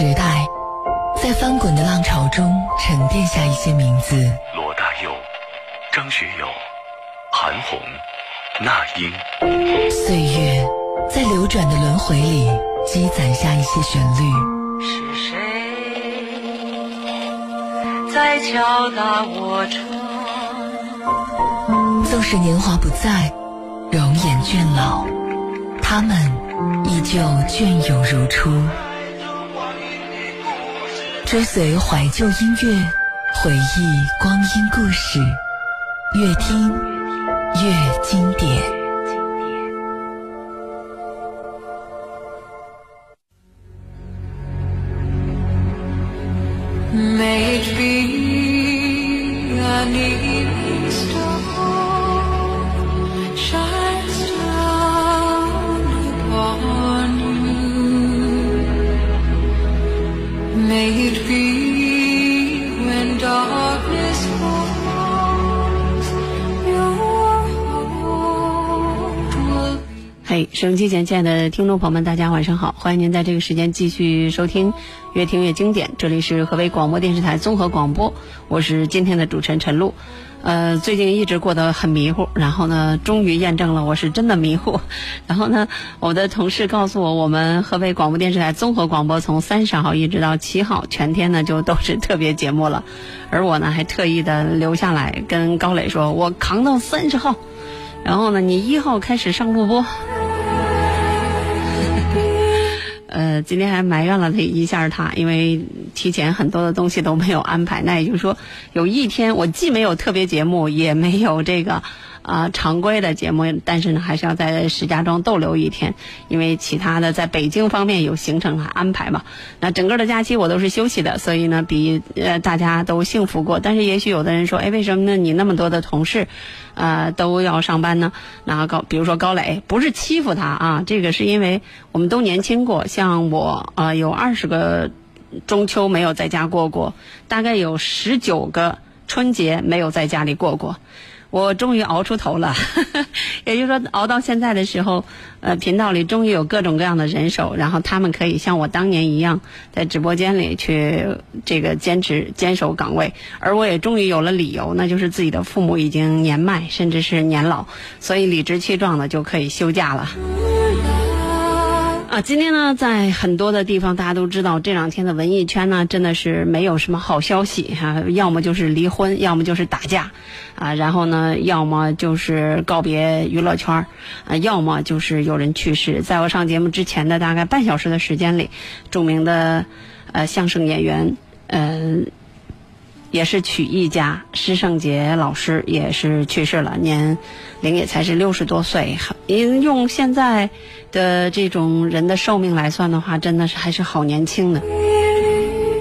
时代，在翻滚的浪潮中沉淀下一些名字。罗大佑、张学友、韩红、那英。岁月在流转的轮回里积攒下一些旋律。是谁在敲打我窗？纵使年华不在，容颜倦老，他们依旧隽永如初。追随怀旧音乐，回忆光阴故事，越听越经典。亲爱的听众朋友们，大家晚上好！欢迎您在这个时间继续收听《越听越经典》，这里是河北广播电视台综合广播，我是今天的主持人陈露。呃，最近一直过得很迷糊，然后呢，终于验证了我是真的迷糊。然后呢，我的同事告诉我，我们河北广播电视台综合广播从三十号一直到七号，全天呢就都是特别节目了，而我呢还特意的留下来跟高磊说，我扛到三十号，然后呢，你一号开始上录播。呃，今天还埋怨了他一下，他因为提前很多的东西都没有安排，那也就是说，有一天我既没有特别节目，也没有这个。啊，常规的节目，但是呢，还是要在石家庄逗留一天，因为其他的在北京方面有行程安排嘛。那整个的假期我都是休息的，所以呢，比呃大家都幸福过。但是也许有的人说，哎，为什么呢？你那么多的同事，呃，都要上班呢？那高，比如说高磊，不是欺负他啊，这个是因为我们都年轻过。像我啊，有二十个中秋没有在家过过，大概有十九个春节没有在家里过过。我终于熬出头了，也就是说，熬到现在的时候，呃，频道里终于有各种各样的人手，然后他们可以像我当年一样，在直播间里去这个坚持坚守岗位，而我也终于有了理由，那就是自己的父母已经年迈，甚至是年老，所以理直气壮的就可以休假了。啊，今天呢，在很多的地方，大家都知道，这两天的文艺圈呢，真的是没有什么好消息哈，要么就是离婚，要么就是打架，啊，然后呢，要么就是告别娱乐圈啊，要么就是有人去世。在我上节目之前的大概半小时的时间里，著名的呃相声演员，嗯。也是曲艺家施圣杰老师也是去世了，年龄也才是六十多岁。您用现在的这种人的寿命来算的话，真的是还是好年轻的。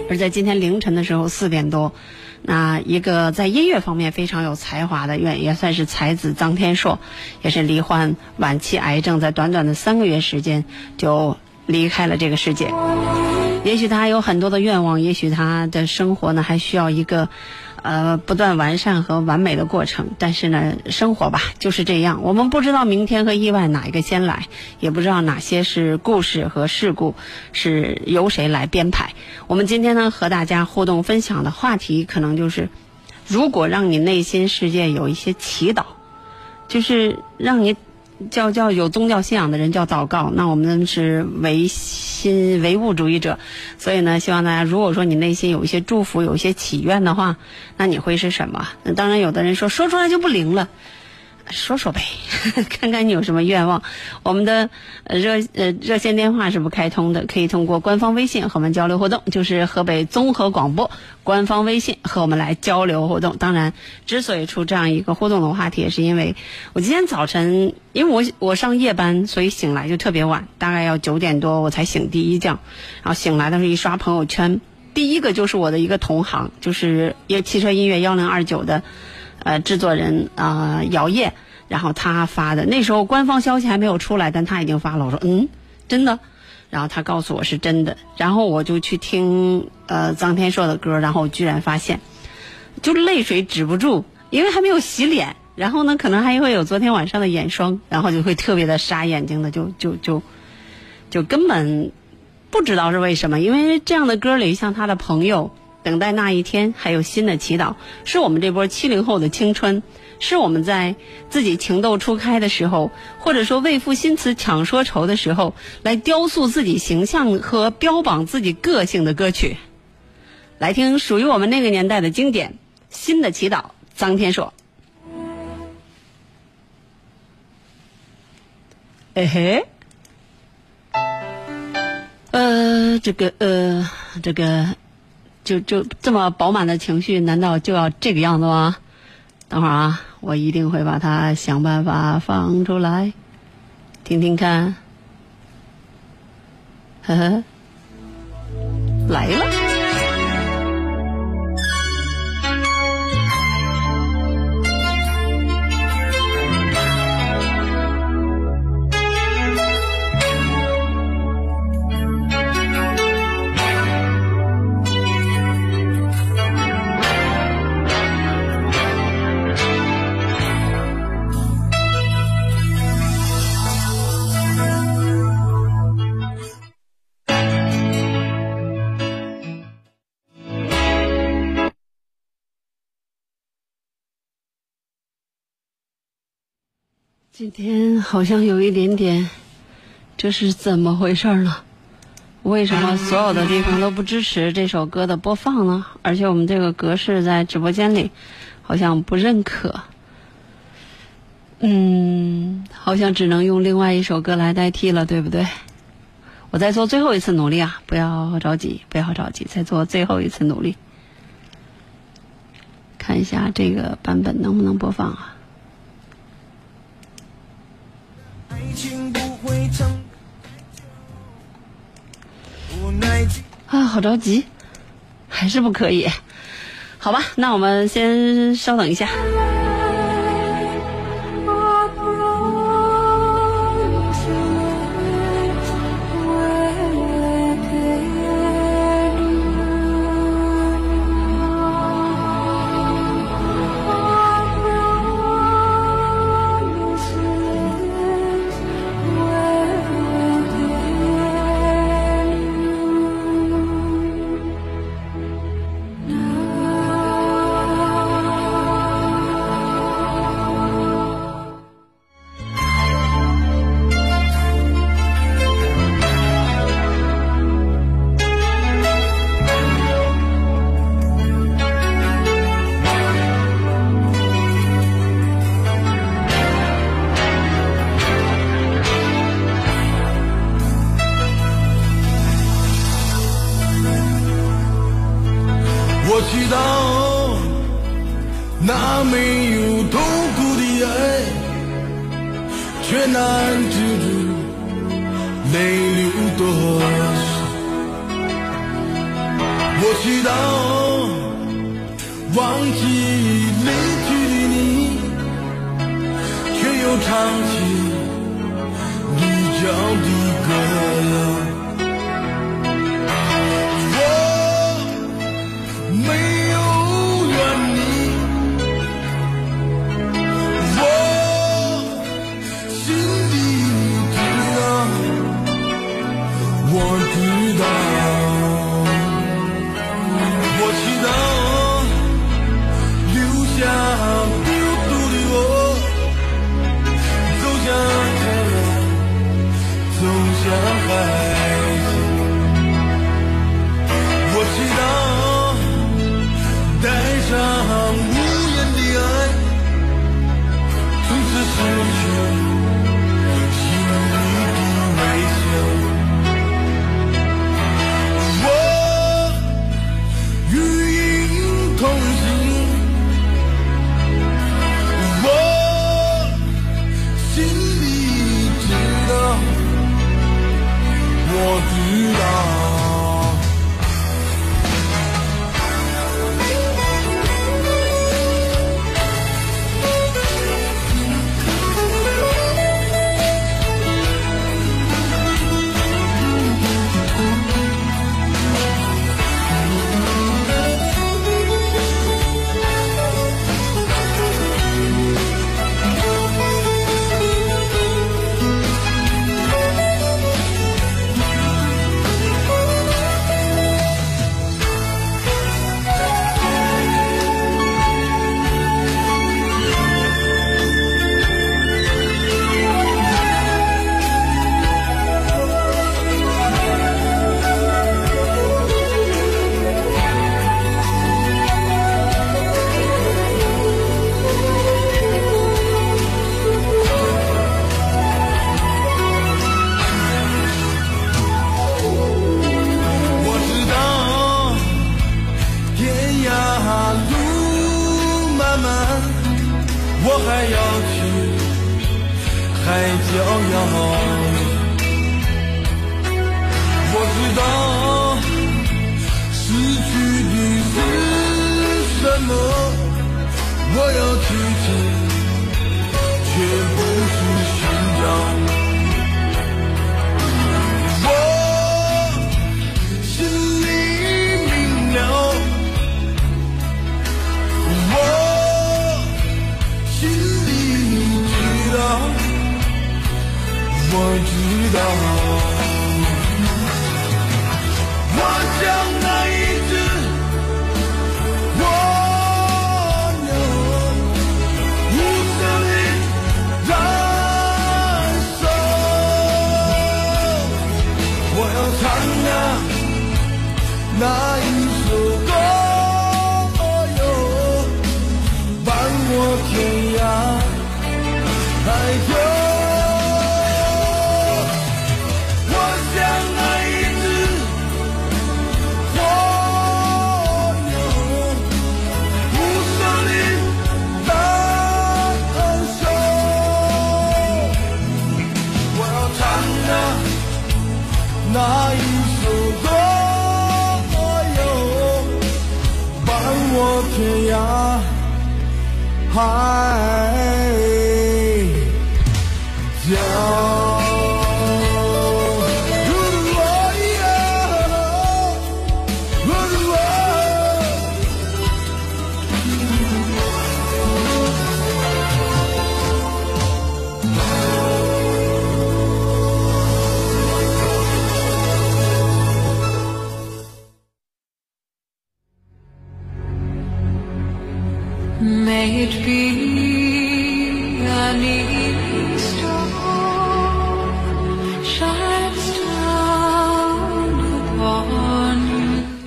而在今天凌晨的时候四点多，那一个在音乐方面非常有才华的，也也算是才子臧天朔，也是罹患晚期癌症，在短短的三个月时间就离开了这个世界。也许他有很多的愿望，也许他的生活呢还需要一个，呃，不断完善和完美的过程。但是呢，生活吧就是这样，我们不知道明天和意外哪一个先来，也不知道哪些是故事和事故是由谁来编排。我们今天呢和大家互动分享的话题，可能就是，如果让你内心世界有一些祈祷，就是让你。叫叫有宗教信仰的人叫祷告，那我们是唯心唯物主义者，所以呢，希望大家如果说你内心有一些祝福、有一些祈愿的话，那你会是什么？那当然，有的人说说出来就不灵了。说说呗，看看你有什么愿望。我们的热呃热线电话是不开通的，可以通过官方微信和我们交流互动，就是河北综合广播官方微信和我们来交流互动。当然，之所以出这样一个互动的话题，也是因为我今天早晨，因为我我上夜班，所以醒来就特别晚，大概要九点多我才醒第一觉。然后醒来的时候一刷朋友圈，第一个就是我的一个同行，就是也汽车音乐幺零二九的。呃，制作人啊，姚烨，然后他发的。那时候官方消息还没有出来，但他已经发了。我说嗯，真的，然后他告诉我是真的，然后我就去听呃臧天朔的歌，然后居然发现，就泪水止不住，因为还没有洗脸，然后呢，可能还会有昨天晚上的眼霜，然后就会特别的沙眼睛的，就就就就根本不知道是为什么，因为这样的歌里，像他的朋友、等待那一天，还有新的祈祷，是我们这波七零后的青春，是我们在自己情窦初开的时候，或者说为赋新词强说愁的时候，来雕塑自己形象和标榜自己个性的歌曲。来听属于我们那个年代的经典《新的祈祷》，臧天朔。哎嘿。呃，这个呃，这个，就就这么饱满的情绪，难道就要这个样子吗？等会儿啊，我一定会把它想办法放出来，听听看。呵呵，来了。今天好像有一点点，这是怎么回事呢？为什么所有的地方都不支持这首歌的播放呢？而且我们这个格式在直播间里好像不认可。嗯，好像只能用另外一首歌来代替了，对不对？我再做最后一次努力啊！不要着急，不要着急，再做最后一次努力，看一下这个版本能不能播放啊？啊，好着急，还是不可以？好吧，那我们先稍等一下。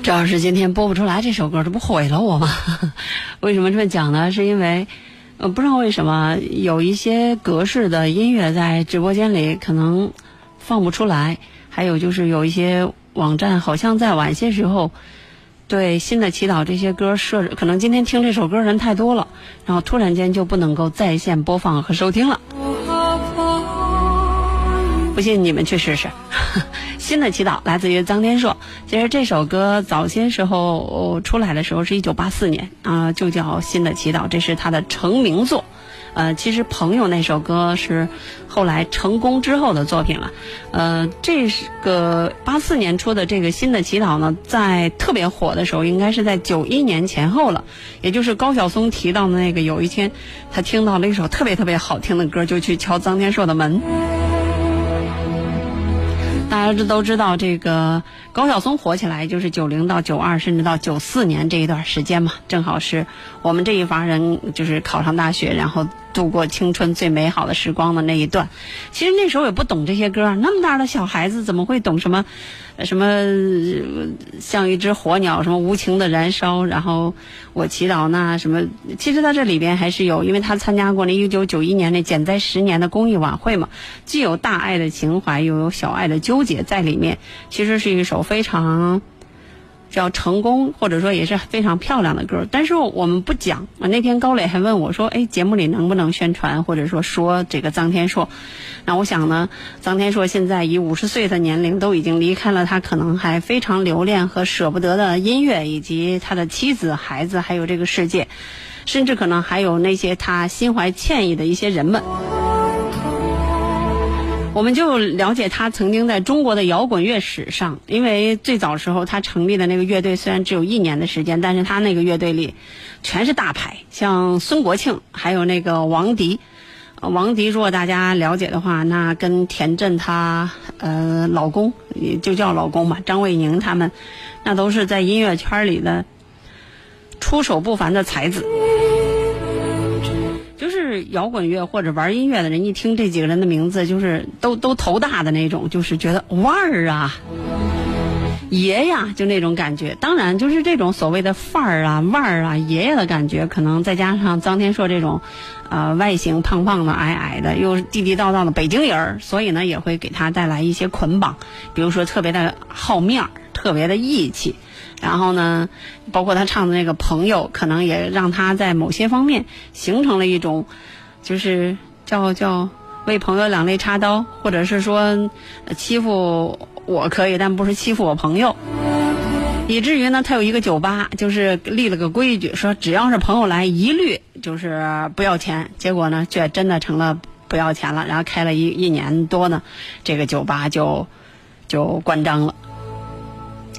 这要是今天播不出来这首歌，这不毁了我吗？为什么这么讲呢？是因为，呃，不知道为什么有一些格式的音乐在直播间里可能放不出来，还有就是有一些网站好像在晚些时候对新的祈祷这些歌设置，可能今天听这首歌人太多了，然后突然间就不能够在线播放和收听了。不信你们去试试。新的祈祷来自于臧天朔。其实这首歌早些时候出来的时候是一九八四年啊、就叫《新的祈祷》，这是他的成名作。呃，其实《朋友》那首歌是后来成功之后的作品了。呃，这个八四年出的这个《新的祈祷》呢，在特别火的时候，应该是在九一年前后了。也就是高晓松提到的那个，有一天他听到了一首特别特别好听的歌，就去敲臧天朔的门。大家这都知道，这个高晓松火起来就是九零到九二，甚至到九四年这一段时间嘛，正好是我们这一伐人就是考上大学，然后度过青春最美好的时光的那一段。其实那时候也不懂这些歌，那么大的小孩子怎么会懂什么，什么像一只火鸟，什么无情的燃烧，然后我祈祷那什么。其实他这里边还是有，因为他参加过那一九九一年那减灾十年的公益晚会嘛，既有大爱的情怀，又有小爱的纠结在里面。其实是一首非常。叫成功，或者说也是非常漂亮的歌，但是我们不讲。那天高磊还问我说：“哎，节目里能不能宣传，或者说说这个臧天朔？”那我想呢，臧天朔现在以五十岁的年龄，都已经离开了他可能还非常留恋和舍不得的音乐，以及他的妻子、孩子，还有这个世界，甚至可能还有那些他心怀歉意的一些人们。我们就了解他曾经在中国的摇滚乐史上，因为最早时候他成立的那个乐队虽然只有一年的时间，但是他那个乐队里全是大牌，像孙国庆，还有那个王迪。王迪，如果大家了解的话，那跟田震他呃老公，也就叫老公吧，张卫宁他们，那都是在音乐圈里的出手不凡的才子。是摇滚乐或者玩音乐的人，一听这几个人的名字，就是都都头大的那种，就是觉得腕儿啊，爷呀，就那种感觉。当然，就是这种所谓的范儿啊、腕儿啊、爷爷的感觉，可能再加上臧天朔这种，呃，外形胖胖的、矮矮的，又是地地道道的北京人儿，所以呢，也会给他带来一些捆绑，比如说特别的好面儿，特别的义气。然后呢，包括他唱的那个朋友，可能也让他在某些方面形成了一种，就是叫叫为朋友两肋插刀，或者是说欺负我可以，但不是欺负我朋友。以至于呢，他有一个酒吧，就是立了个规矩，说只要是朋友来，一律就是不要钱。结果呢，却真的成了不要钱了。然后开了一一年多呢，这个酒吧就就关张了。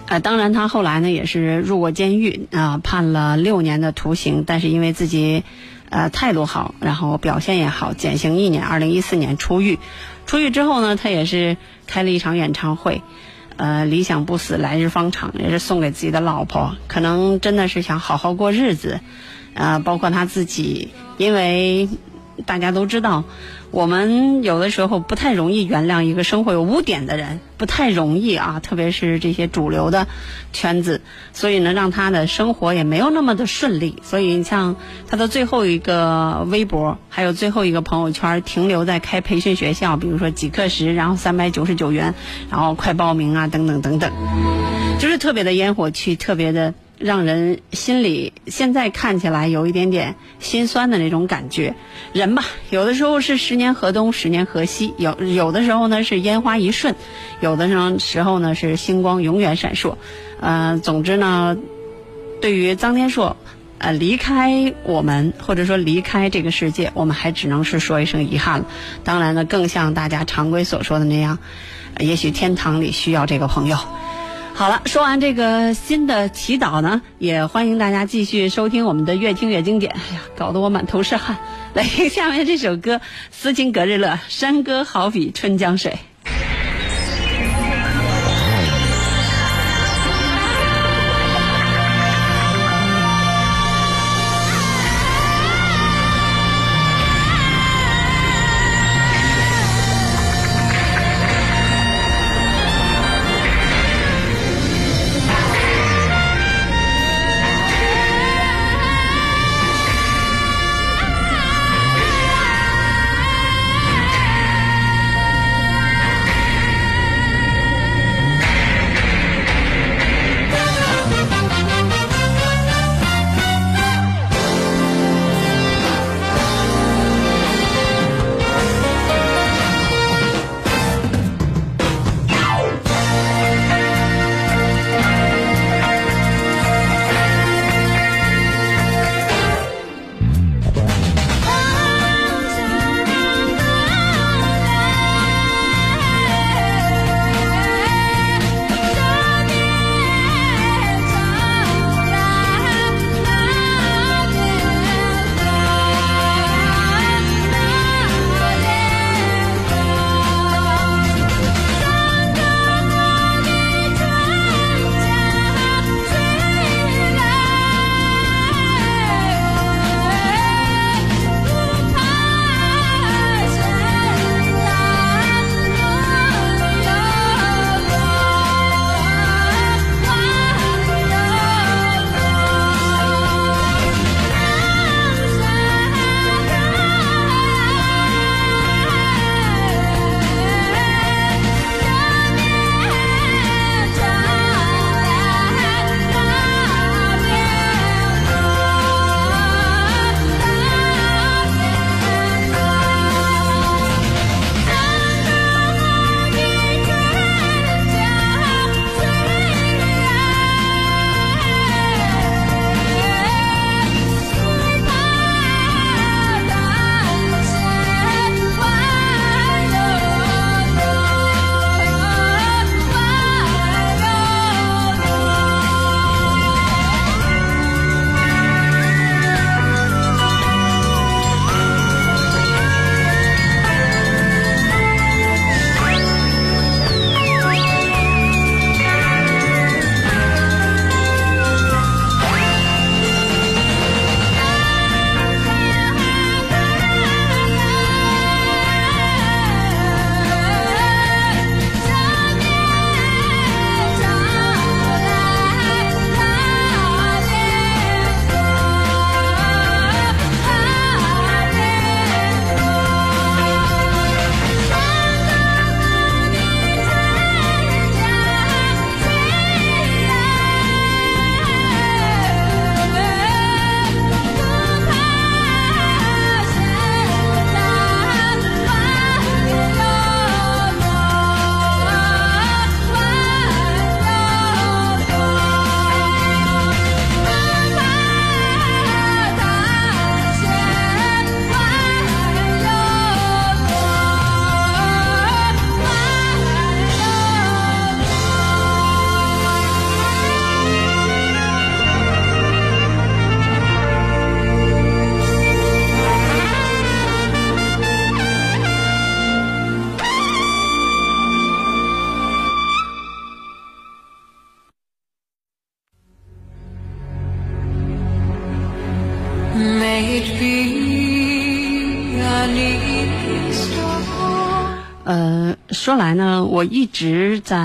呃，当然他后来呢也是入过监狱啊、判了六年的徒刑，但是因为自己呃态度好，然后表现也好，减刑一年。二零一四年出狱，出狱之后呢，他也是开了一场演唱会。呃，理想不死，来日方长，也是送给自己的老婆，可能真的是想好好过日子。呃，包括他自己，因为大家都知道，我们有的时候不太容易原谅一个生活有污点的人，不太容易啊，特别是这些主流的圈子，所以呢，让他的生活也没有那么的顺利。所以，你像他的最后一个微博，还有最后一个朋友圈，停留在开培训学校，比如说几课时，然后三百九十九元，然后快报名啊，等等等等，就是特别的烟火气，特别的。让人心里现在看起来有一点点心酸的那种感觉。人吧，有的时候是十年河东，十年河西；有有的时候呢是烟花一瞬，有的时候呢是星光永远闪烁。呃，总之呢，对于臧天朔，呃，离开我们或者说离开这个世界，我们还只能是说一声遗憾了。当然呢，更像大家常规所说的那样，也许天堂里需要这个朋友。好了，说完这个新的祈祷呢，也欢迎大家继续收听我们的越听越经典。哎呀，搞得我满头是汗。来听下面这首歌《斯琴格日乐》，山歌好比春江水。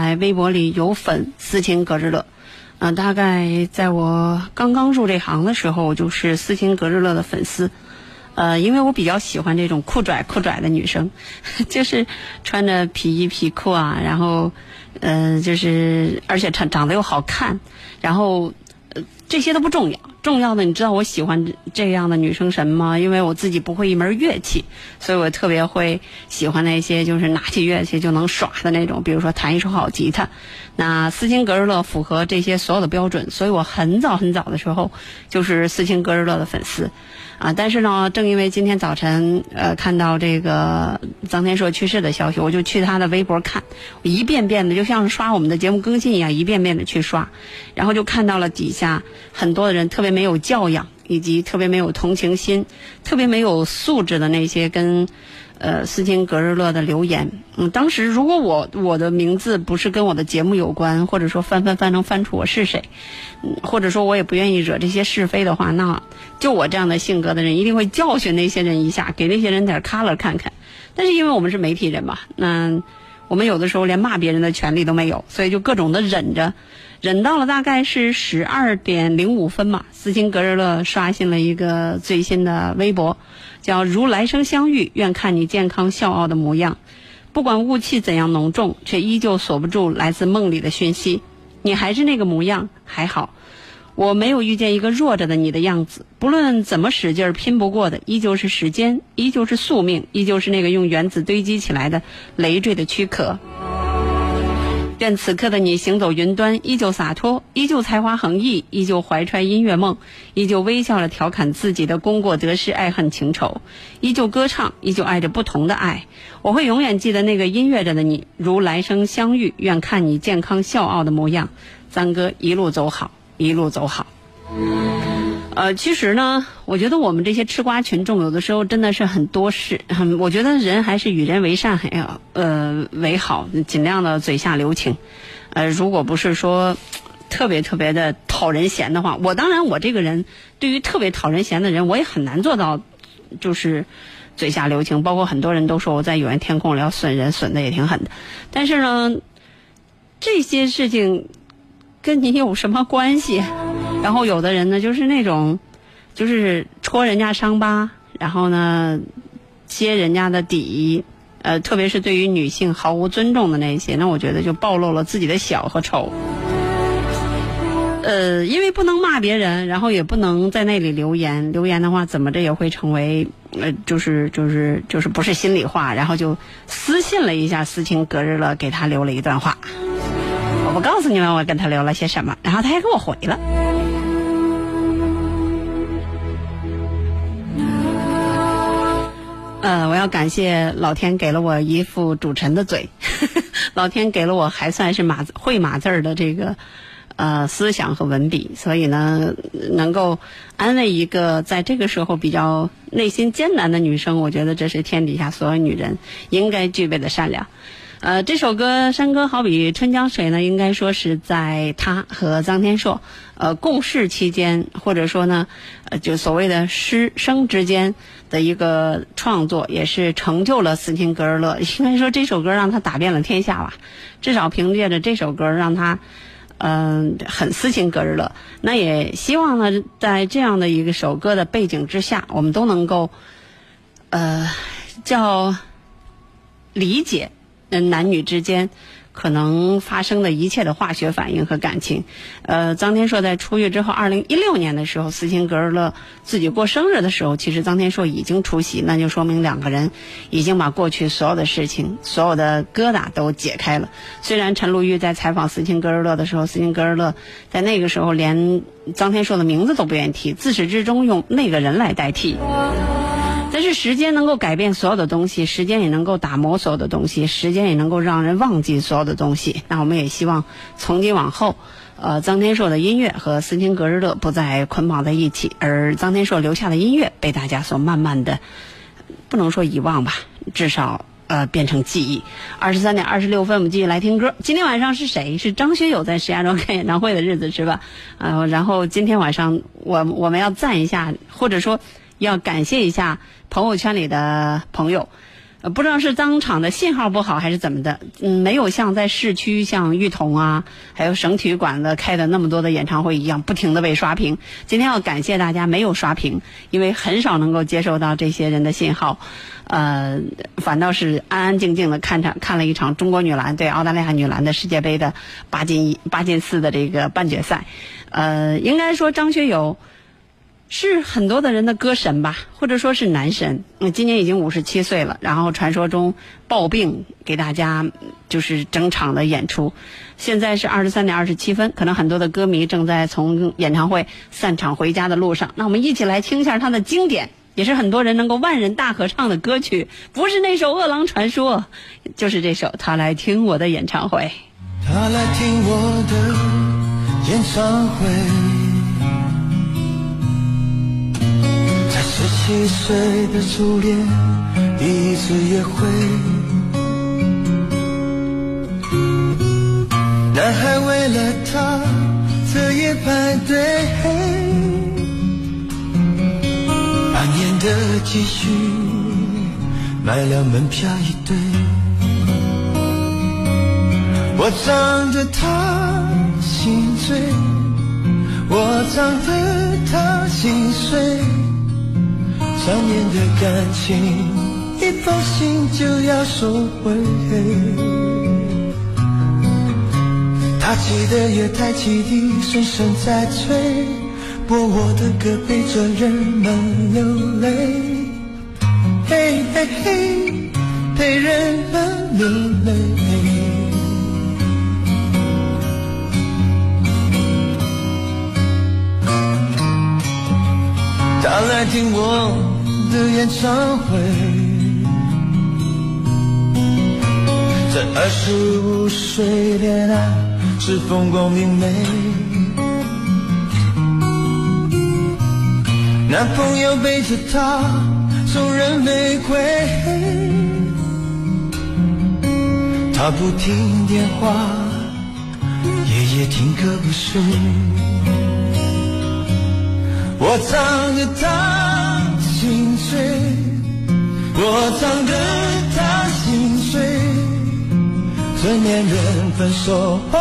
在微博里有粉斯琴格日乐。嗯、大概在我刚刚入这行的时候，我就是斯琴格日乐的粉丝。呃，因为我比较喜欢这种酷拽酷拽的女生，就是穿着皮衣皮裤啊，然后，呃，就是而且长长得又好看，然后，这些都不重要，重要的你知道我喜欢这样的女生什么吗？因为我自己不会一门乐器，所以我特别会喜欢那些就是拿起乐器就能耍的那种，比如说弹一手好吉他。那斯琴格日乐符合这些所有的标准，所以我很早很早的时候就是斯琴格日乐的粉丝。啊，但是呢，正因为今天早晨呃看到这个臧天朔去世的消息，我就去他的微博看，我一遍遍的就像是刷我们的节目更新一样，一遍遍的去刷，然后就看到了底下很多的人特别没有教养，以及特别没有同情心、特别没有素质的那些跟。呃，斯琴格日乐的留言，嗯，当时如果我我的名字不是跟我的节目有关，或者说翻翻翻能翻出我是谁，嗯，或者说我也不愿意惹这些是非的话，那就我这样的性格的人一定会教训那些人一下，给那些人点 color 看看。但是因为我们是媒体人嘛，那我们有的时候连骂别人的权利都没有，所以就各种的忍着，忍到了大概是十二点零五分嘛，斯琴格日乐刷新了一个最新的微博。叫如来生相遇，愿看你健康笑傲的模样。不管雾气怎样浓重，却依旧锁不住来自梦里的讯息。你还是那个模样，还好。我没有遇见一个弱着的你的样子。不论怎么使劲儿拼不过的，依旧是时间，依旧是宿命，依旧是那个用原子堆积起来的累赘的躯壳。愿此刻的你行走云端，依旧洒脱，依旧才华横溢，依旧怀揣音乐梦，依旧微笑着调侃自己的功过得失、爱恨情仇，依旧歌唱，依旧爱着不同的爱。我会永远记得那个音乐着的你，如来生相遇，愿看你健康笑傲的模样。三哥一路走好，一路走好。呃，其实呢，我觉得我们这些吃瓜群众有的时候真的是很多事。很，我觉得人还是与人为善，还要呃为好，尽量的嘴下留情。呃，如果不是说特别特别的讨人嫌的话，我当然我这个人对于特别讨人嫌的人，我也很难做到就是嘴下留情。包括很多人都说我在有缘天空里要损人，损的也挺狠的。但是呢，这些事情跟你有什么关系？然后有的人呢，就是那种，就是戳人家伤疤，然后呢，揭人家的底，呃，特别是对于女性毫无尊重的那些，那我觉得就暴露了自己的小和丑。呃，因为不能骂别人，然后也不能在那里留言，留言的话怎么着也会成为，呃，就是就是就是不是心里话，然后就私信了一下斯琴格日乐，给他留了一段话。我不告诉你们我跟他留了些什么，然后他还给我回了。呃，我要感谢老天给了我一副主持人的嘴，老天给了我还算是码会码字儿的这个呃思想和文笔，所以呢，能够安慰一个在这个时候比较内心艰难的女生，我觉得这是天底下所有女人应该具备的善良。呃，这首歌山歌好比春江水呢，应该说是在他和臧天朔呃共事期间，或者说呢，呃就所谓的师生之间的一个创作，也是成就了斯琴格日乐。应该说这首歌让他打遍了天下吧，至少凭借着这首歌让他嗯、很斯琴格日乐。那也希望呢，在这样的一个首歌的背景之下，我们都能够呃叫理解。嗯，男女之间可能发生的一切的化学反应和感情。呃，臧天朔在出狱之后，二零一六年的时候，斯琴格日乐自己过生日的时候，其实臧天朔已经出席，那就说明两个人已经把过去所有的事情、所有的疙瘩都解开了。虽然陈鲁豫在采访斯琴格日乐的时候，斯琴格日乐在那个时候连臧天朔的名字都不愿意提，自始至终用那个人来代替。但是时间能够改变所有的东西，时间也能够打磨所有的东西，时间也能够让人忘记所有的东西。那我们也希望从今往后，呃，臧天朔的音乐和斯琴格日乐不再捆绑在一起，而臧天朔留下的音乐被大家所慢慢的，不能说遗忘吧，至少呃变成记忆。二十三点二十六分，我们继续来听歌。今天晚上是谁？是张学友在石家庄开演唱会的日子是吧？呃，然后今天晚上我我们要赞一下，或者说。要感谢一下朋友圈里的朋友，呃，不知道是当场的信号不好还是怎么的，嗯，没有像在市区像玉童啊，还有省体育馆的开的那么多的演唱会一样，不停的被刷屏。今天要感谢大家没有刷屏，因为很少能够接收到这些人的信号，呃，反倒是安安静静的看场看了一场中国女篮对澳大利亚女篮的世界杯的八进一八进四的这个半决赛，呃，应该说张学友。是很多的人的歌神吧，或者说是男神。嗯，今年已经五十七岁了，然后传说中抱病给大家就是整场的演出。现在是二十三点二十七分，可能很多的歌迷正在从演唱会散场回家的路上。那我们一起来听一下他的经典，也是很多人能够万人大合唱的歌曲。不是那首《饿狼传说》，就是这首《他来听我的演唱会》。他来听我的演唱会。十七岁的初恋，第一次约会，男孩为了她彻夜排队，半年的积蓄买了门票一对。我唱得她心醉，我唱得她心碎。三年的感情，一封信就要收回。他骑的月台汽笛声声在催，播我的歌陪着人们流泪。嘿嘿嘿，陪人们流泪。他来听我的演唱会，在二十五岁恋爱是风光明媚，男朋友背着她送人玫瑰，她不听电话，夜夜听歌不睡。我唱着他碎，我唱得他心碎。成年人分手后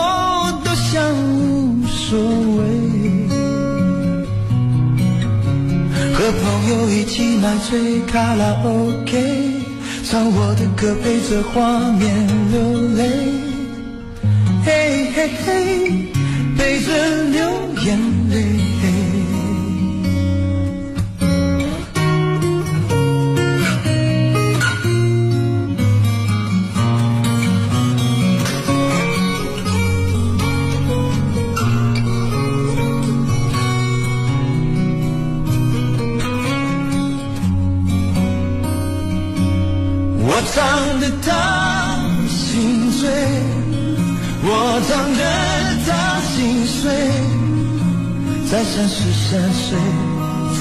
都像无所谓，和朋友一起买醉卡拉 OK，唱我的歌陪着画面流泪，嘿嘿嘿，陪着流眼泪。我唱得他心碎，我唱得他心碎，在三十三岁，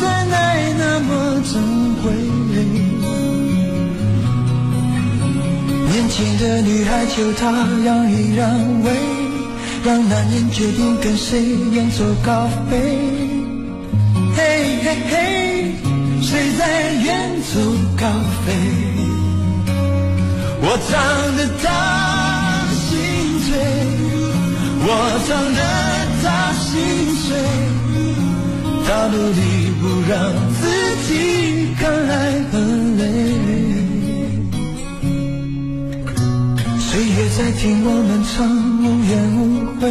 真爱那么珍贵。年轻的女孩求他让一让位，让男人决定跟谁远走高飞。嘿嘿嘿，谁在远走高飞？我唱得他心醉，我唱得他心碎，他努力不让自己看爱很累。岁月在听我们唱无怨无悔，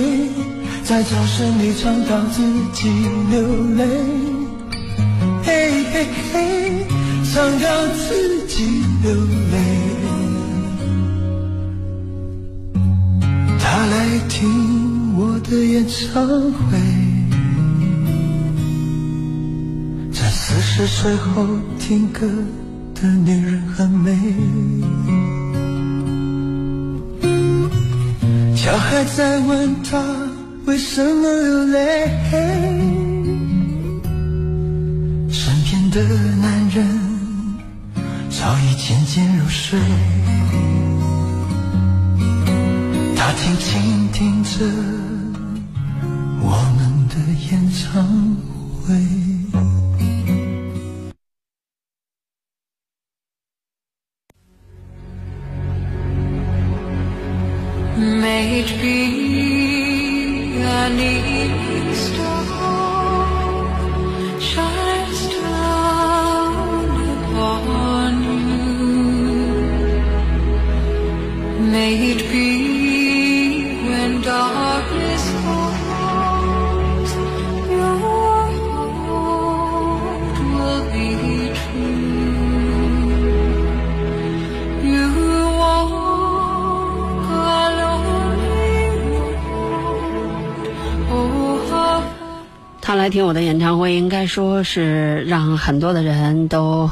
在掌声里唱到自己流泪。嘿嘿嘿，唱到自己流泪。的演唱会，在四十岁后听歌的女人很美。小孩在问他为什么流泪，身边的男人早已渐渐入睡。他静静听着演唱会。说是让很多的人都，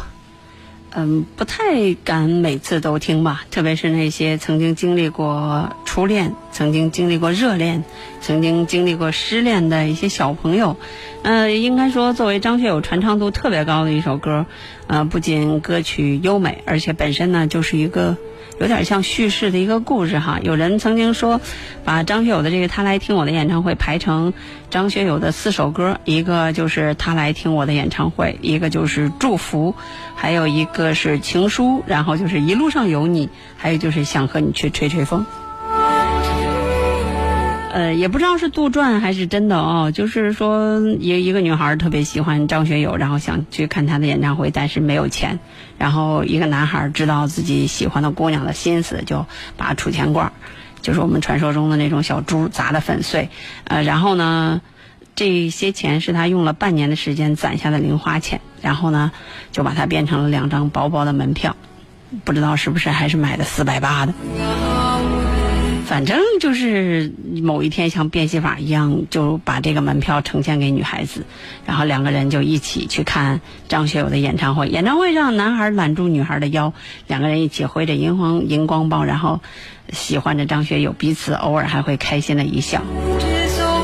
嗯，不太敢每次都听吧。特别是那些曾经经历过初恋、曾经经历过热恋、曾经经历过失恋的一些小朋友，呃，应该说作为张学友传唱度特别高的一首歌，呃，不仅歌曲优美，而且本身呢就是一个。有点像叙事的一个故事哈。有人曾经说，把张学友的这个《他来听我的演唱会》排成张学友的四首歌，一个就是《他来听我的演唱会》，一个就是《祝福》，还有一个是《情书》，然后就是《一路上有你》，还有就是想和你去吹吹风。呃，也不知道是杜撰还是真的哦。就是说，一一个女孩特别喜欢张学友，然后想去看他的演唱会，但是没有钱。然后一个男孩知道自己喜欢的姑娘的心思，就把储钱罐，就是我们传说中的那种小猪砸得粉碎。呃，然后呢，这些钱是他用了半年的时间攒下的零花钱，然后呢，就把它变成了两张薄薄的门票，不知道是不是还是买的四百八的。反正就是某一天像变戏法一样，就把这个门票呈现给女孩子，然后两个人就一起去看张学友的演唱会。演唱会上，男孩揽住女孩的腰，两个人一起挥着荧光荧光棒，然后喜欢着张学友，彼此偶尔还会开心的一笑。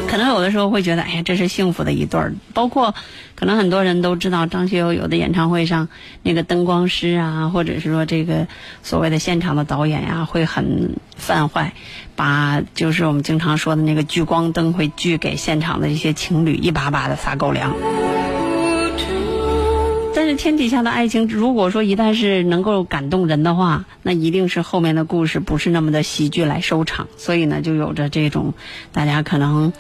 可能有的时候会觉得，哎呀，这是幸福的一对儿。包括，可能很多人都知道张学友有的演唱会上那个灯光师啊，或者是说这个所谓的现场的导演呀、会很犯坏，把就是我们经常说的那个聚光灯会聚给现场的一些情侣一把把的撒狗粮。这天底下的爱情，如果说一旦是能够感动人的话，那一定是后面的故事不是那么的喜剧来收场。所以呢，就有着这种大家可能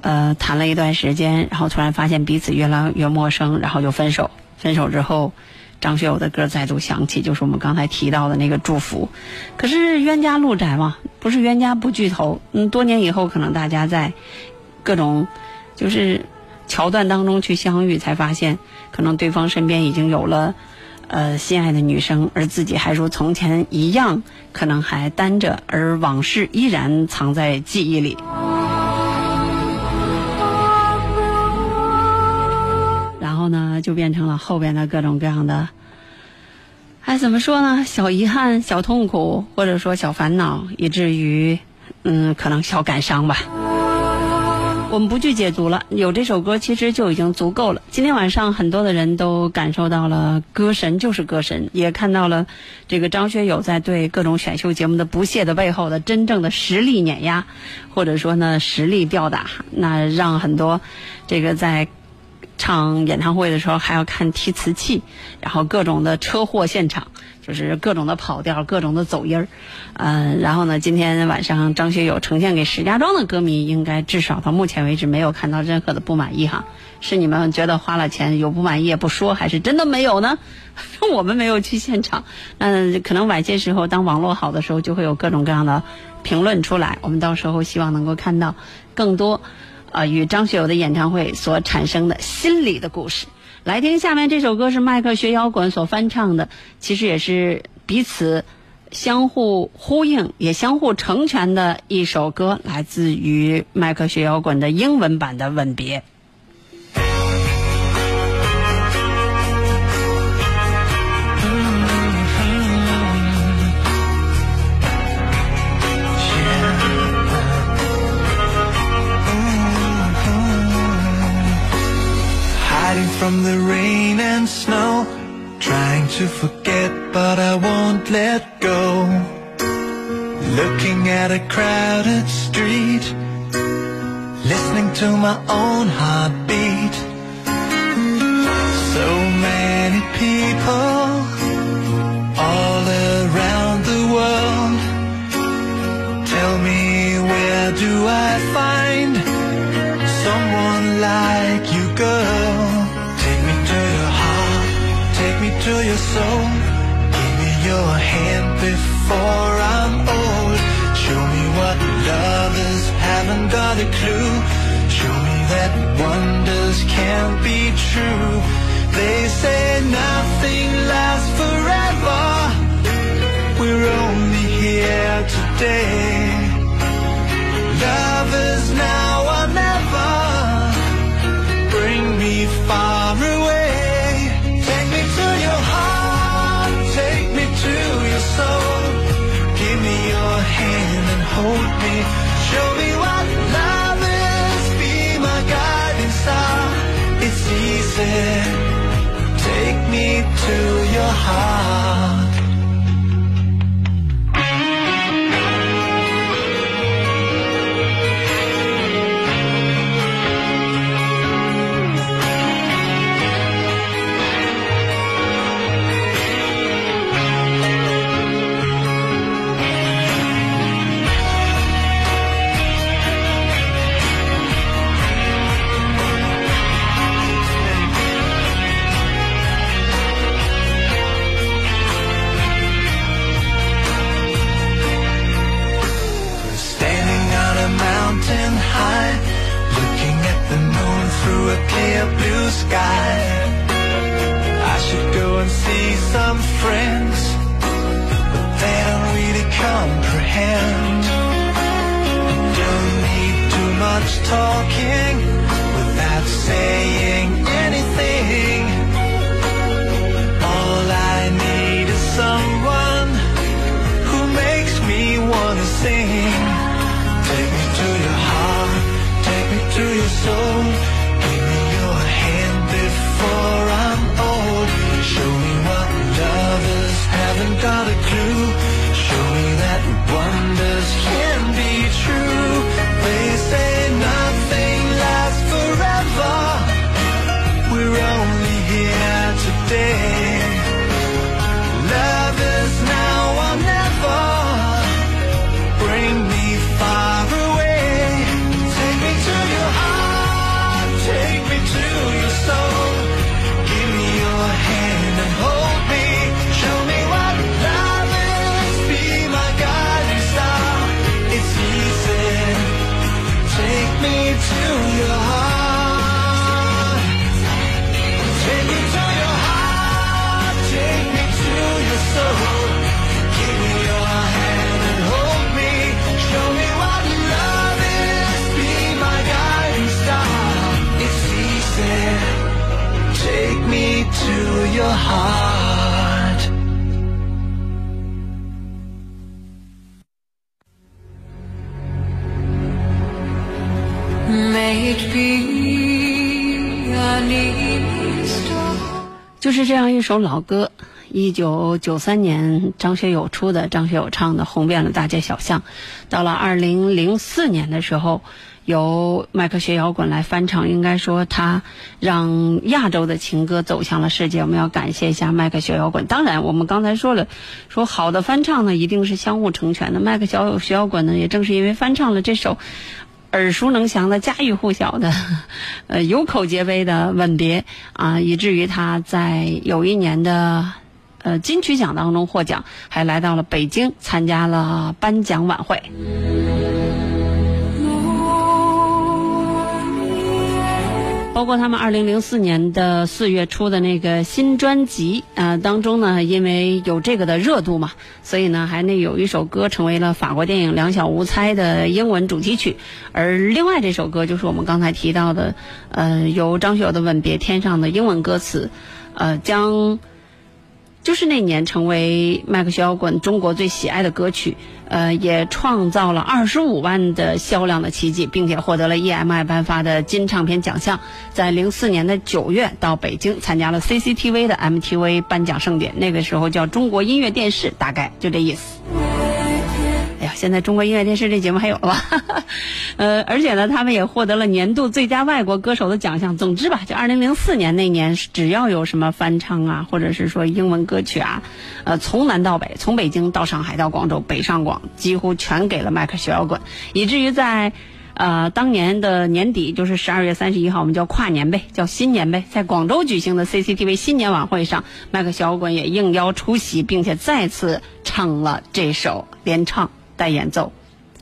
呃谈了一段时间，然后突然发现彼此越来越陌生，然后就分手。分手之后，张学友的歌再度响起，就是我们刚才提到的那个祝福。可是冤家路窄嘛，不是冤家不聚头。嗯，多年以后，可能大家在各种就是桥段当中去相遇，才发现可能对方身边已经有了呃心爱的女生，而自己还如从前一样，可能还单着，而往事依然藏在记忆里。然后呢，就变成了后边的各种各样的，哎，怎么说呢？小遗憾、小痛苦，或者说小烦恼，以至于，嗯，可能小感伤吧。我们不去解读了，有这首歌其实就已经足够了。今天晚上很多的人都感受到了歌神就是歌神，也看到了这个张学友在对各种选秀节目的不屑的背后的真正的实力碾压，或者说呢实力吊打，那让很多这个在。唱演唱会的时候还要看提词器，然后各种的车祸现场，就是各种的跑调，各种的走音儿，嗯、然后呢，今天晚上张学友呈现给石家庄的歌迷，应该至少到目前为止没有看到任何的不满意哈。是你们觉得花了钱有不满意也不说，还是真的没有呢？我们没有去现场，那可能晚些时候当网络好的时候，就会有各种各样的评论出来。我们到时候希望能够看到更多。啊，与张学友的演唱会所产生的心理的故事。来听下面这首歌是迈克学摇滚所翻唱的，其实也是彼此相互呼应、也相互成全的一首歌，来自于迈克学摇滚的英文版的《吻别》。From the rain and snow. Trying to forget but I won't let go. Looking at a crowded street. Listening to my own heartbeat. So many people All around the world. Tell me where do I find to your soul. Give me your hand before I'm old. Show me what lovers haven't got a clue. Show me that wonders can't be true. They say nothing lasts forever. We're only here today. Lovers now Take me to your heart. Some friends, but they don't really comprehend. Don't need too much talking 这样一首老歌，一九九三年张学友出的，张学友唱的，红遍了大街小巷。到了二零零四年的时候，由迈克学摇滚来翻唱，应该说他让亚洲的情歌走向了世界。我们要感谢一下迈克学摇滚。当然，我们刚才说了，说好的翻唱呢，一定是相互成全的。迈克小学摇滚呢，也正是因为翻唱了这首。耳熟能详的、家喻户晓的、呃有口皆碑的《吻别》啊，以至于他在有一年的呃金曲奖当中获奖，还来到了北京参加了颁奖晚会。包括他们二零零四年的四月初的那个新专辑，呃，当中呢，因为有这个的热度嘛，所以呢，还那有一首歌成为了法国电影《两小无猜》的英文主题曲，而另外这首歌就是我们刚才提到的，呃，由张学友的《吻别》添上的英文歌词，呃，将。就是那年成为迈克学摇滚中国最喜爱的歌曲，呃，也创造了二十五万的销量的奇迹，并且获得了 EMI 颁发的金唱片奖项。在零四年的九月到北京参加了 CCTV 的 MTV 颁奖盛典，那个时候叫中国音乐电视，大概就这意思。哎呀，现在中国音乐电视这节目还有了吧？呃，而且呢，他们也获得了年度最佳外国歌手的奖项。总之吧，就二零零四年那年，只要有什么翻唱啊，或者是说英文歌曲啊，呃，从南到北，从北京到上海到广州，北上广几乎全给了迈克学摇滚，以至于在呃，当年的年底就是十二月三十一号，我们叫跨年呗，叫新年呗，在广州举行的 CCTV 新年晚会上，迈克小滚也应邀出席，并且再次唱了这首联唱带演奏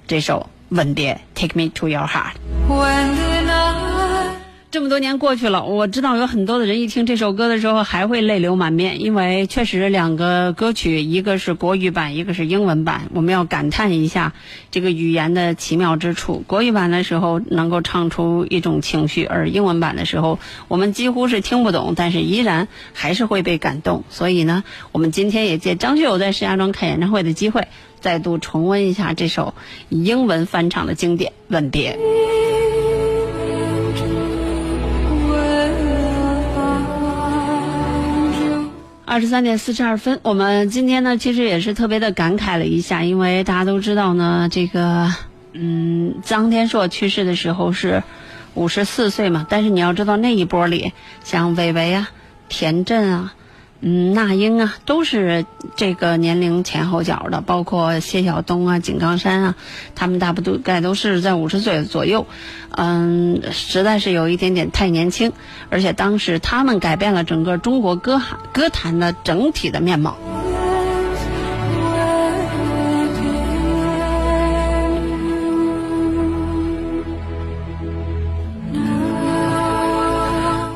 这首《吻别》，Take Me to Your Heart。这么多年过去了，我知道有很多的人一听这首歌的时候还会泪流满面，因为确实两个歌曲，一个是国语版，一个是英文版，我们要感叹一下这个语言的奇妙之处。国语版的时候能够唱出一种情绪，而英文版的时候我们几乎是听不懂，但是依然还是会被感动。所以呢，我们今天也借张学友在石家庄开演唱会的机会，再度重温一下这首英文翻唱的经典《吻别》。二十三点四十二分，我们今天呢，其实也是特别的感慨了一下，因为大家都知道呢，这个，嗯，臧天朔去世的时候是五十四岁嘛，但是你要知道那一波里，像韦唯啊、田震啊、嗯、那英啊，都是这个年龄前后脚的，包括谢晓东啊、井冈山啊，他们大部都概都是在五十岁左右，嗯，实在是有一点点太年轻，而且当时他们改变了整个中国歌歌坛的整体的面貌。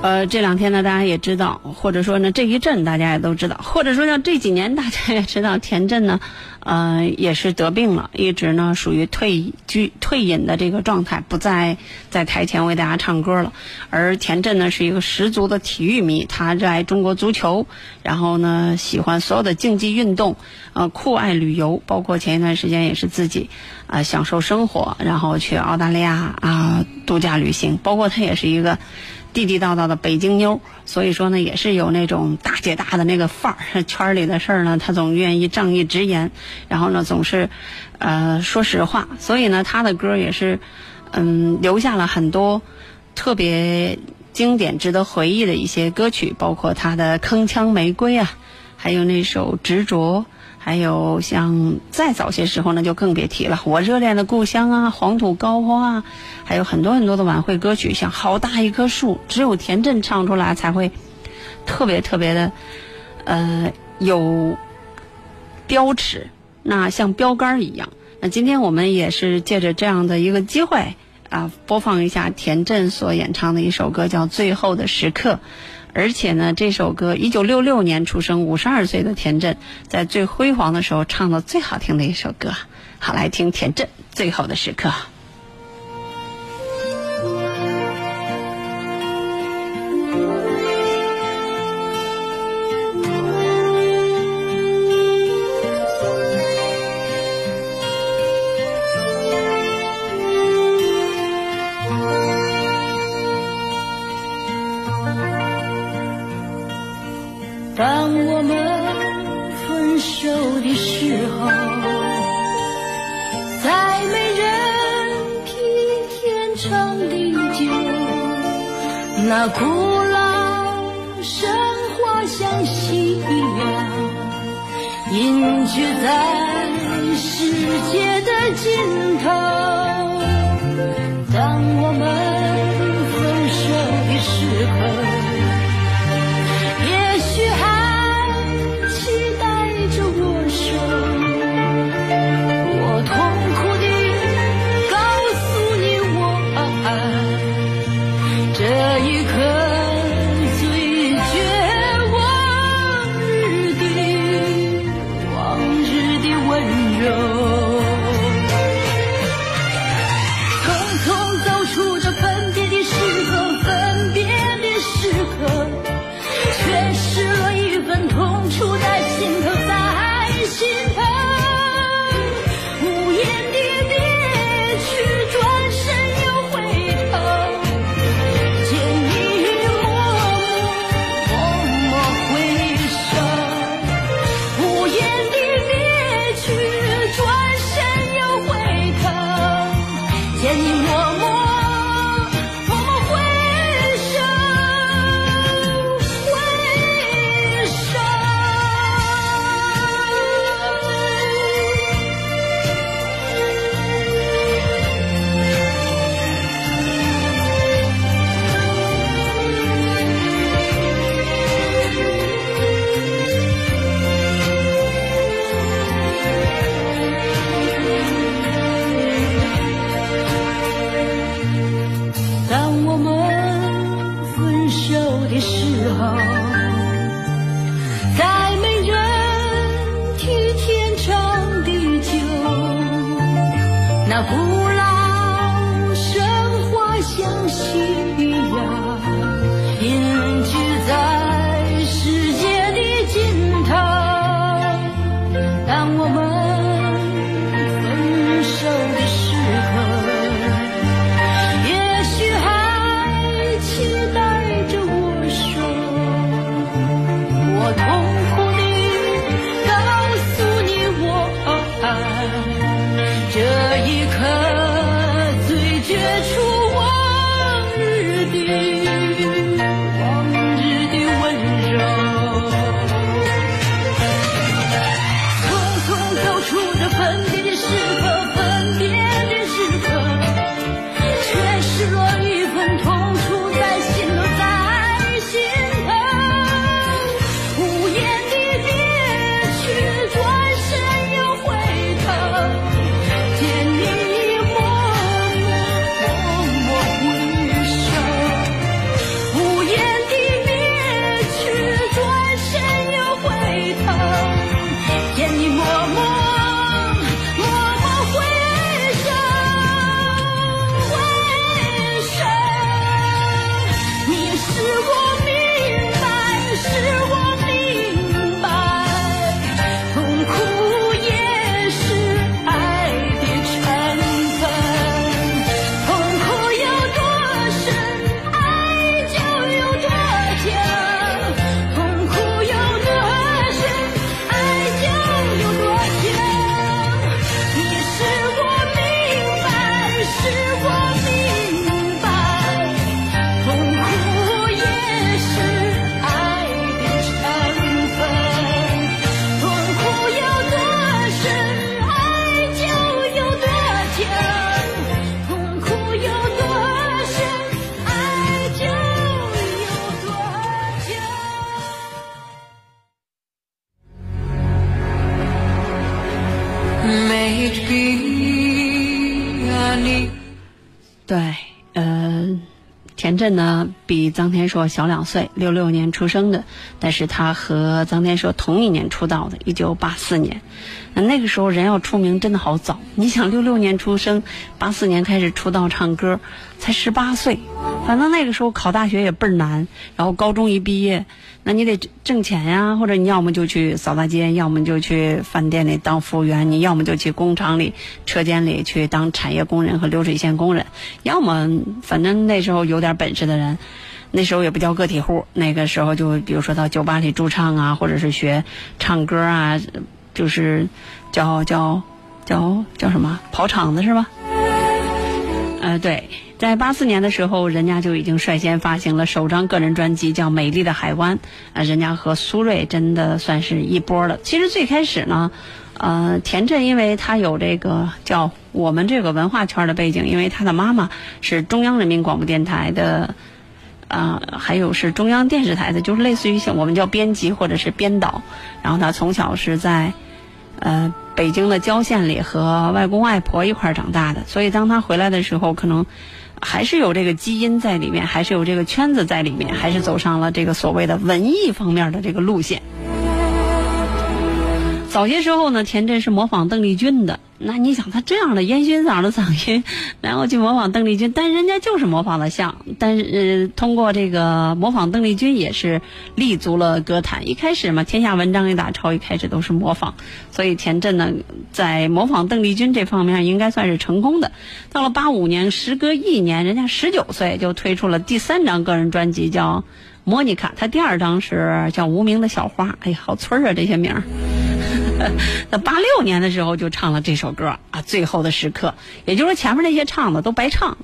呃，这两天呢，大家也知道，或者说呢，这一阵大家也都知道，或者说像，这几年大家也知道，田震呢，呃，也是得病了，一直呢属于退居退隐的这个状态，不再在台前为大家唱歌了。而田震呢是一个十足的体育迷，他热爱中国足球，然后呢喜欢所有的竞技运动，呃，酷爱旅游，包括前一段时间也是自己啊、呃享受生活，然后去澳大利亚啊、度假旅行，包括他也是一个。地地道道的北京妞，所以说呢，也是有那种大姐大的那个范儿。圈里的事儿呢，她总愿意仗义直言，然后呢，总是，呃，说实话。所以呢，她的歌也是，嗯，留下了很多特别经典、值得回忆的一些歌曲，包括她的《铿锵玫瑰》啊，还有那首《执着》。还有像再早些时候呢，就更别提了，《我热恋的故乡》啊，《黄土高坡》啊，还有很多很多的晚会歌曲，像《好大一棵树》，只有田震唱出来才会特别特别的，呃，有标尺，那像标杆一样。那今天我们也是借着这样的一个机会啊，播放一下田震所演唱的一首歌，叫《最后的时刻》。而且呢，这首歌一九六六年出生，五十二岁的田震，在最辉煌的时候唱的最好听的一首歌。好，来听田震《最后的时刻》。那古老神话像夕阳，隐居在世界的尽头。这一刻嗯，田震呢比臧天朔小两岁，六六年出生的，但是他和臧天朔同一年出道的，一九八四年。那那个时候人要出名真的好早，你想六六年出生，八四年开始出道唱歌，才十八岁，反正那个时候考大学也倍儿难，然后高中一毕业，那你得挣钱呀，或者你要么就去扫大街，要么就去饭店里当服务员，你要么就去工厂里、车间里去当产业工人和流水线工人，要么反正那时候有点本事的人。那时候也不叫个体户，那个时候就比如说到酒吧里驻唱啊，或者是学唱歌啊，就是叫叫叫叫什么跑场子是吧？呃，对，在八四年的时候，人家就已经率先发行了首张个人专辑，叫《美丽的海湾》。啊，人家和苏芮真的算是一波了。其实最开始呢，呃，田震因为他有这个叫我们这个文化圈的背景，因为他的妈妈是中央人民广播电台的。啊、还有是中央电视台的，就是类似于像我们叫编辑或者是编导。然后他从小是在呃北京的郊县里和外公外婆一块长大的，所以当他回来的时候，可能还是有这个基因在里面，还是有这个圈子在里面，还是走上了这个所谓的文艺方面的这个路线。早些时候呢，田震是模仿邓丽君的。那你想，他这样的烟熏嗓的嗓音，然后去模仿邓丽君，但人家就是模仿的像。但是、通过这个模仿邓丽君，也是立足了歌坛。一开始嘛，天下文章一大抄，一开始都是模仿。所以田震呢，在模仿邓丽君这方面应该算是成功的。到了八五年，时隔一年，人家十九岁就推出了第三张个人专辑，叫《莫妮卡》。他第二张是叫《无名的小花》。哎呀，好村儿啊，这些名儿。那八六年的时候就唱了这首歌啊，《最后的时刻》，也就是说前面那些唱的都白唱，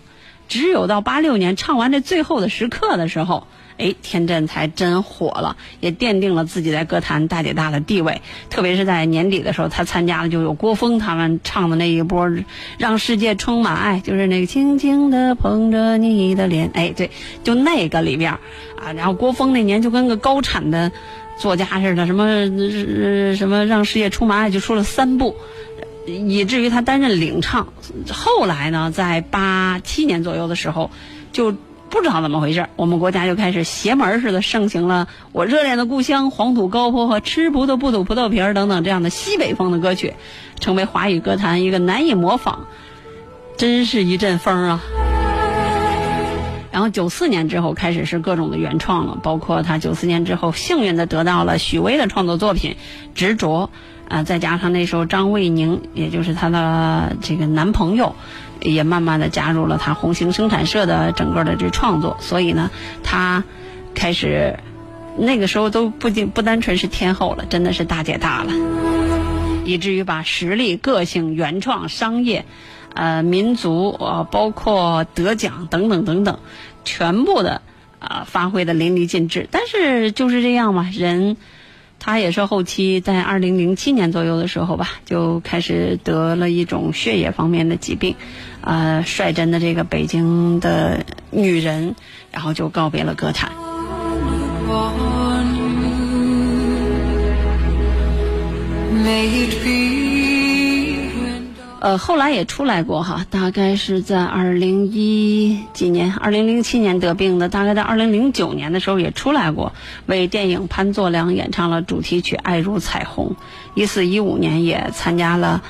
只有到八六年唱完这《最后的时刻》的时候，哎，天震才真火了，也奠定了自己在歌坛大姐大的地位。特别是在年底的时候，他参加的就有郭峰他们唱的那一波《让世界充满爱》，就是那个轻轻地捧着你的脸，哎，对，就那个里边啊，然后郭峰那年就跟个高产的。作家似的，什么什么让世界充满爱，就出了三部，以至于他担任领唱。后来呢，在八七年左右的时候，就不知道怎么回事，我们国家就开始邪门似的盛行了我热恋的故乡、黄土高坡和吃葡萄不吐葡萄皮儿等等这样的西北风的歌曲，成为华语歌坛一个难以模仿，真是一阵风啊！然后九四年之后开始是各种的原创了，包括他九四年之后幸运的得到了许巍的创作作品《执着》，啊，再加上那时候张卫宁，也就是他的这个男朋友，也慢慢的加入了他红星生产社的整个的这创作，所以呢，他开始那个时候都不仅不单纯是天后了，真的是大姐大了，以至于把实力、个性、原创、商业。呃，民族啊，包括得奖等等等等，全部的啊发挥的淋漓尽致。但是就是这样嘛，人他也是后期在二零零七年左右的时候吧，就开始得了一种血液方面的疾病，呃，率真的这个北京的女人，然后就告别了歌坛。May it be. 呃，后来也出来过哈，大概是在二零一几年，二零零七年得病的，大概在二零零九年的时候也出来过，为电影《潘作良》演唱了主题曲《爱如彩虹》。一四一五年也参加了。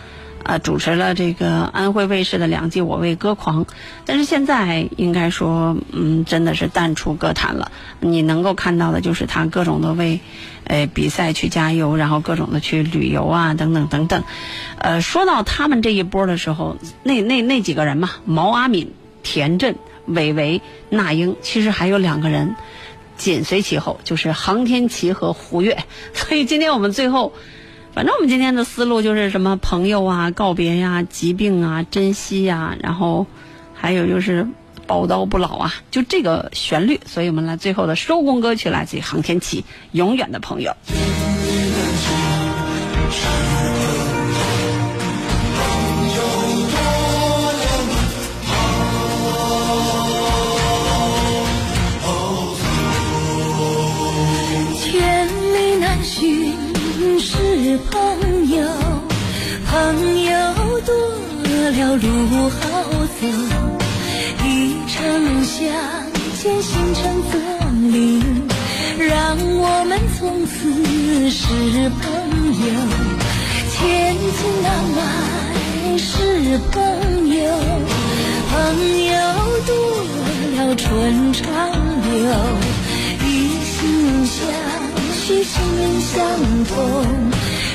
呃，主持了这个安徽卫视的两季《我为歌狂》，但是现在应该说，嗯，真的是淡出歌坛了。你能够看到的就是他各种的为，呃，比赛去加油，然后各种的去旅游啊，等等等等。呃，说到他们这一波的时候，那那那几个人嘛，毛阿敏、田震、韦唯、那英，其实还有两个人紧随其后，就是杭天琪和胡越。所以今天我们最后。反正我们今天的思路就是什么朋友啊、告别呀、疾病啊、珍惜呀，然后还有就是宝刀不老啊，就这个旋律。所以我们来最后的收工歌曲来自于航天器《永远的朋友》。朋友，朋友多了路好走，一程向前，心诚则灵，让我们从此是朋友。千金难买是朋友，朋友多了春长留，一心相许，心灵相通。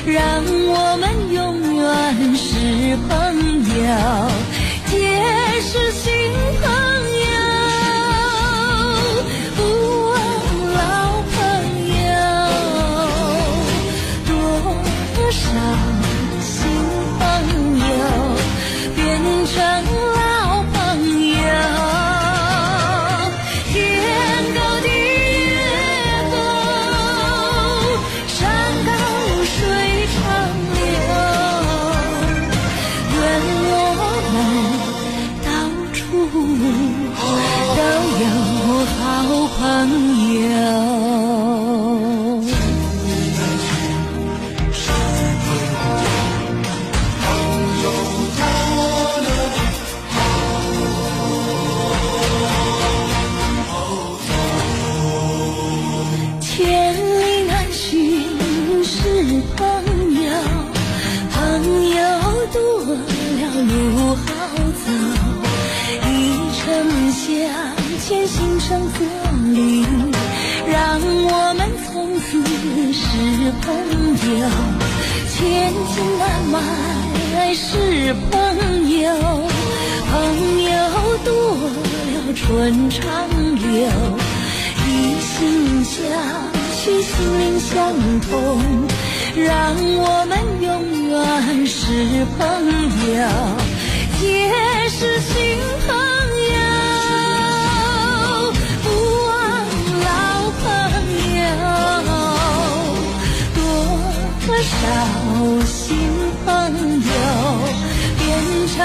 让我们永远是朋友，皆春长流，一心相许，心灵相通，让我们永远是朋友，也是新朋友，不忘老朋友，多少新朋友变成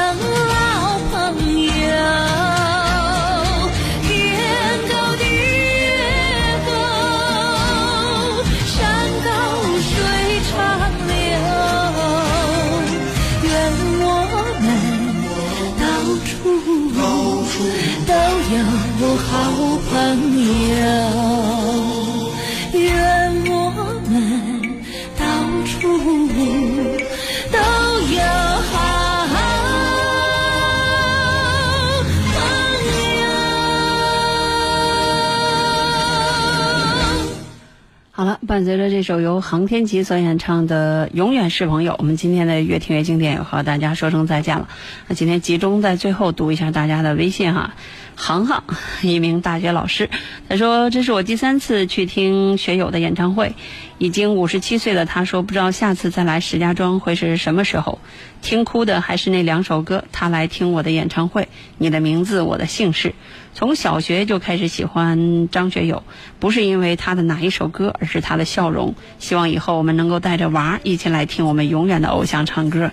伴随着这首由航天琪所演唱的《永远是朋友》，我们今天的越听越经典和大家说声再见了。那今天集中在最后读一下大家的微信哈。航航，一名大学老师，他说：“这是我第三次去听学友的演唱会，已经五十七岁的他说，不知道下次再来石家庄会是什么时候。听哭的还是那两首歌。他来听我的演唱会，你的名字，我的姓氏。从小学就开始喜欢张学友，不是因为他的哪一首歌，而是他的笑容。希望以后我们能够带着娃一起来听我们永远的偶像唱歌。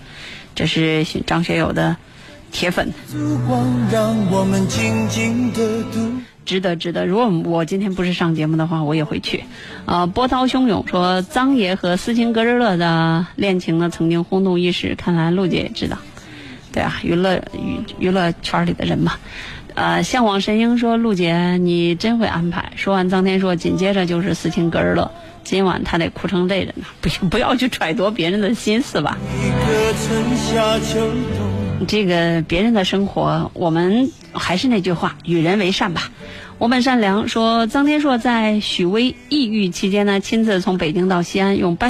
这是张学友的。”铁粉，值得值得。如果我今天不是上节目的话，我也会去。呃，波涛汹涌说张爷和斯琴格日乐的恋情呢，曾经轰动一时。看来陆姐也知道，对啊，娱乐娱娱乐圈里的人嘛。呃，向往神鹰说陆姐你真会安排。说完张天硕，紧接着就是斯琴格日乐。今晚他得哭成泪人呢，不行不要去揣度别人的心思吧。这个别人的生活，我们还是那句话，与人为善吧。我本善良说，臧天朔在许巍抑郁期间呢，亲自从北京到西安，用班。